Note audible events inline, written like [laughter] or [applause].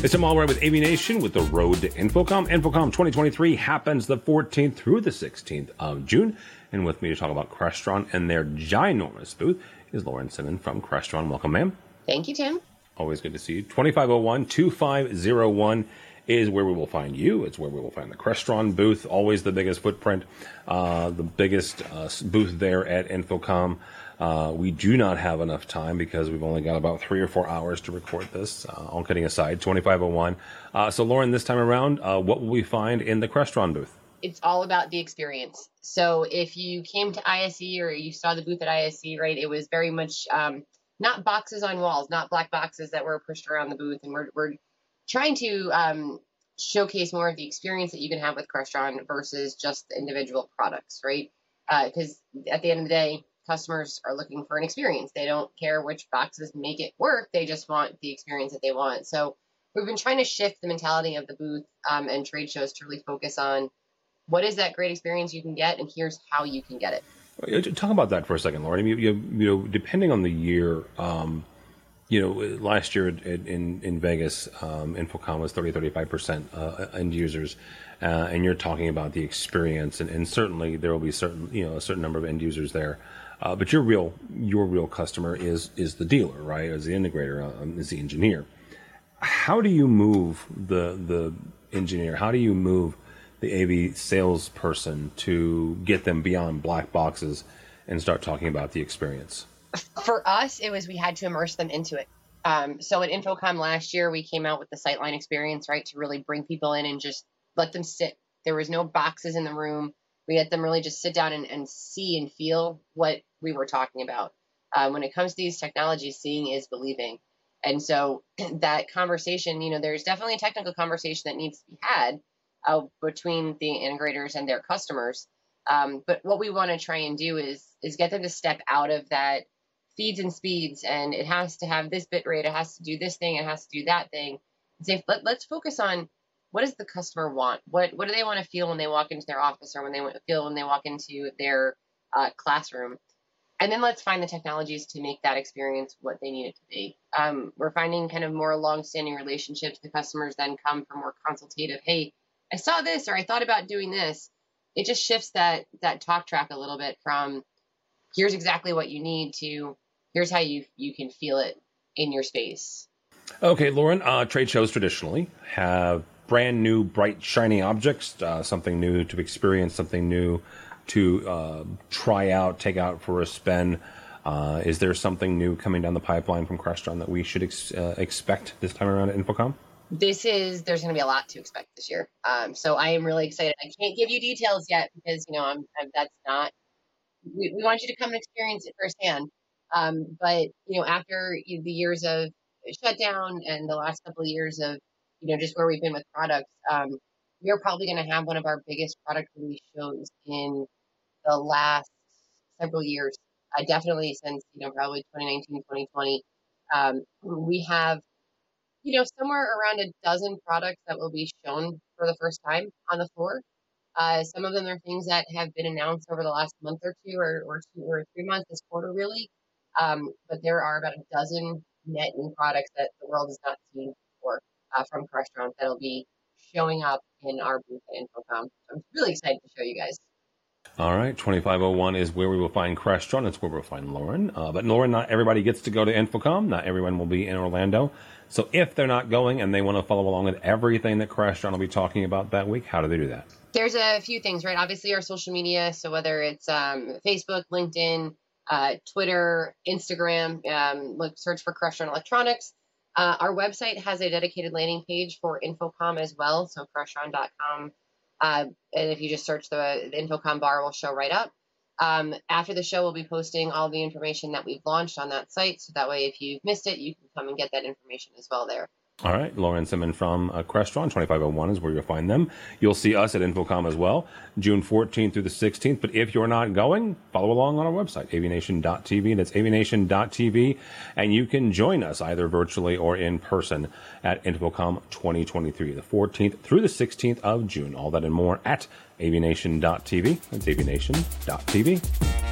It's Tim Albright with AVNation with the road to InfoComm. InfoComm 2023 happens the 14th through the 16th of June. And with me to talk about Crestron and their ginormous booth is Lauren Simmens from Crestron. Welcome, ma'am. Thank you, Tim. Always good to see you. 2501 2501 is where we will find you. It's where we will find the Crestron booth, always the biggest footprint, uh, the biggest uh, booth there at InfoComm. Uh, we do not have enough time because we've only got about three or four hours to record this. Uh, all kidding aside, 2501. Uh, so, Lauren, this time around, uh, what will we find in the Crestron booth? It's all about the experience. So, if you came to ISE or you saw the booth at ISE, right, it was very much um, not boxes on walls, not black boxes that were pushed around the booth. And we're, we're trying to um, showcase more of the experience that you can have with Crestron versus just the individual products, right? Because uh, at the end of the day, customers are looking for an experience. They don't care which boxes make it work. They just want the experience that they want. So we've been trying to shift the mentality of the booth um, and trade shows to really focus on what is that great experience you can get, and here's how you can get it. Talk about that for a second, Lauren. I mean, you, you know, depending on the year, um, you know, last year in in Vegas, um, InfoComm was 30, 35 percent uh, end users, uh, and you're talking about the experience, and, and, certainly there will be certain, you know, a certain number of end users there. Uh, but your real your real customer is is the dealer, right? As the integrator, um, is the engineer. How do you move the the engineer? How do you move the AV salesperson to get them beyond black boxes and start talking about the experience? For us, it was we had to immerse them into it. Um, so at InfoComm last year, we came out with the Sightline experience, right, to really bring people in and just let them sit. There was no boxes in the room. We let them really just sit down and, and see and feel what we were talking about. Um, when it comes to these technologies, seeing is believing. And so [clears throat] that conversation, you know, there's definitely a technical conversation that needs to be had uh, between the integrators and their customers. Um, but what we want to try and do is is get them to step out of that feeds and speeds, and it has to have this bit rate, it has to do this thing, it has to do that thing. Say, let, let's focus on what does the customer want? What what do they want to feel when they walk into their office or when they feel when they walk into their uh, classroom? And then let's find the technologies to make that experience what they need it to be. Um, we're finding kind of more long-standing relationships. The customers then come for more consultative. Hey, I saw this or I thought about doing this. It just shifts that that talk track a little bit from here's exactly what you need to here's how you you can feel it in your space. Okay, Lauren. Uh, trade shows traditionally have brand new, bright, shiny objects, uh, something new to experience, something new to uh, try out, take out for a spin. Uh, is there something new coming down the pipeline from Crestron that we should ex- uh, expect this time around at InfoComm? This is there's going to be a lot to expect this year. Um, so I am really excited. I can't give you details yet because you know I'm, I'm that's not. We, we, want you to come and experience it firsthand. Um, but you know after the years of shutdown and the last couple of years of you know just where we've been with products, um, we are probably going to have one of our biggest product release shows in the last several years. Uh, definitely since, you know, probably 2019, 2020. Um, we have, you know, somewhere around a dozen products that will be shown for the first time on the floor. Uh, some of them are things that have been announced over the last month or two or, or two or three months this quarter, really. Um, but there are about a dozen net new products that the world has not seen before uh, from Crestron that'll be showing up in our booth at InfoComm. I'm really excited to show you guys. All right, 2501 is where we will find Crestron. It's where we'll find Lauren. Uh, but Lauren, not everybody gets to go to InfoComm. Not everyone will be in Orlando. So if they're not going and they want to follow along with everything that Crestron will be talking about that week, how do they do that? There's a few things, right? Obviously, our social media. So whether it's um, Facebook, LinkedIn, uh, Twitter, Instagram, um, look, search for Crestron Electronics. Uh, our website has a dedicated landing page for InfoComm as well. So crestron.com uh, and if you just search the, the InfoComm bar, will show right up. Um, after the show, we'll be posting all the information that we've launched on that site. So that way, if you've missed it, you can come and get that information as well there. All right, Lauren Simmens from uh, Crestron, 2501 is where you'll find them. You'll see us at InfoComm as well, June 14th through the 16th. But if you're not going, follow along on our website, avnation.tv. That's avnation.tv. And you can join us either virtually or in person at InfoComm 2023, the 14th through the 16th of June. All that and more at avnation.tv. That's avnation.tv.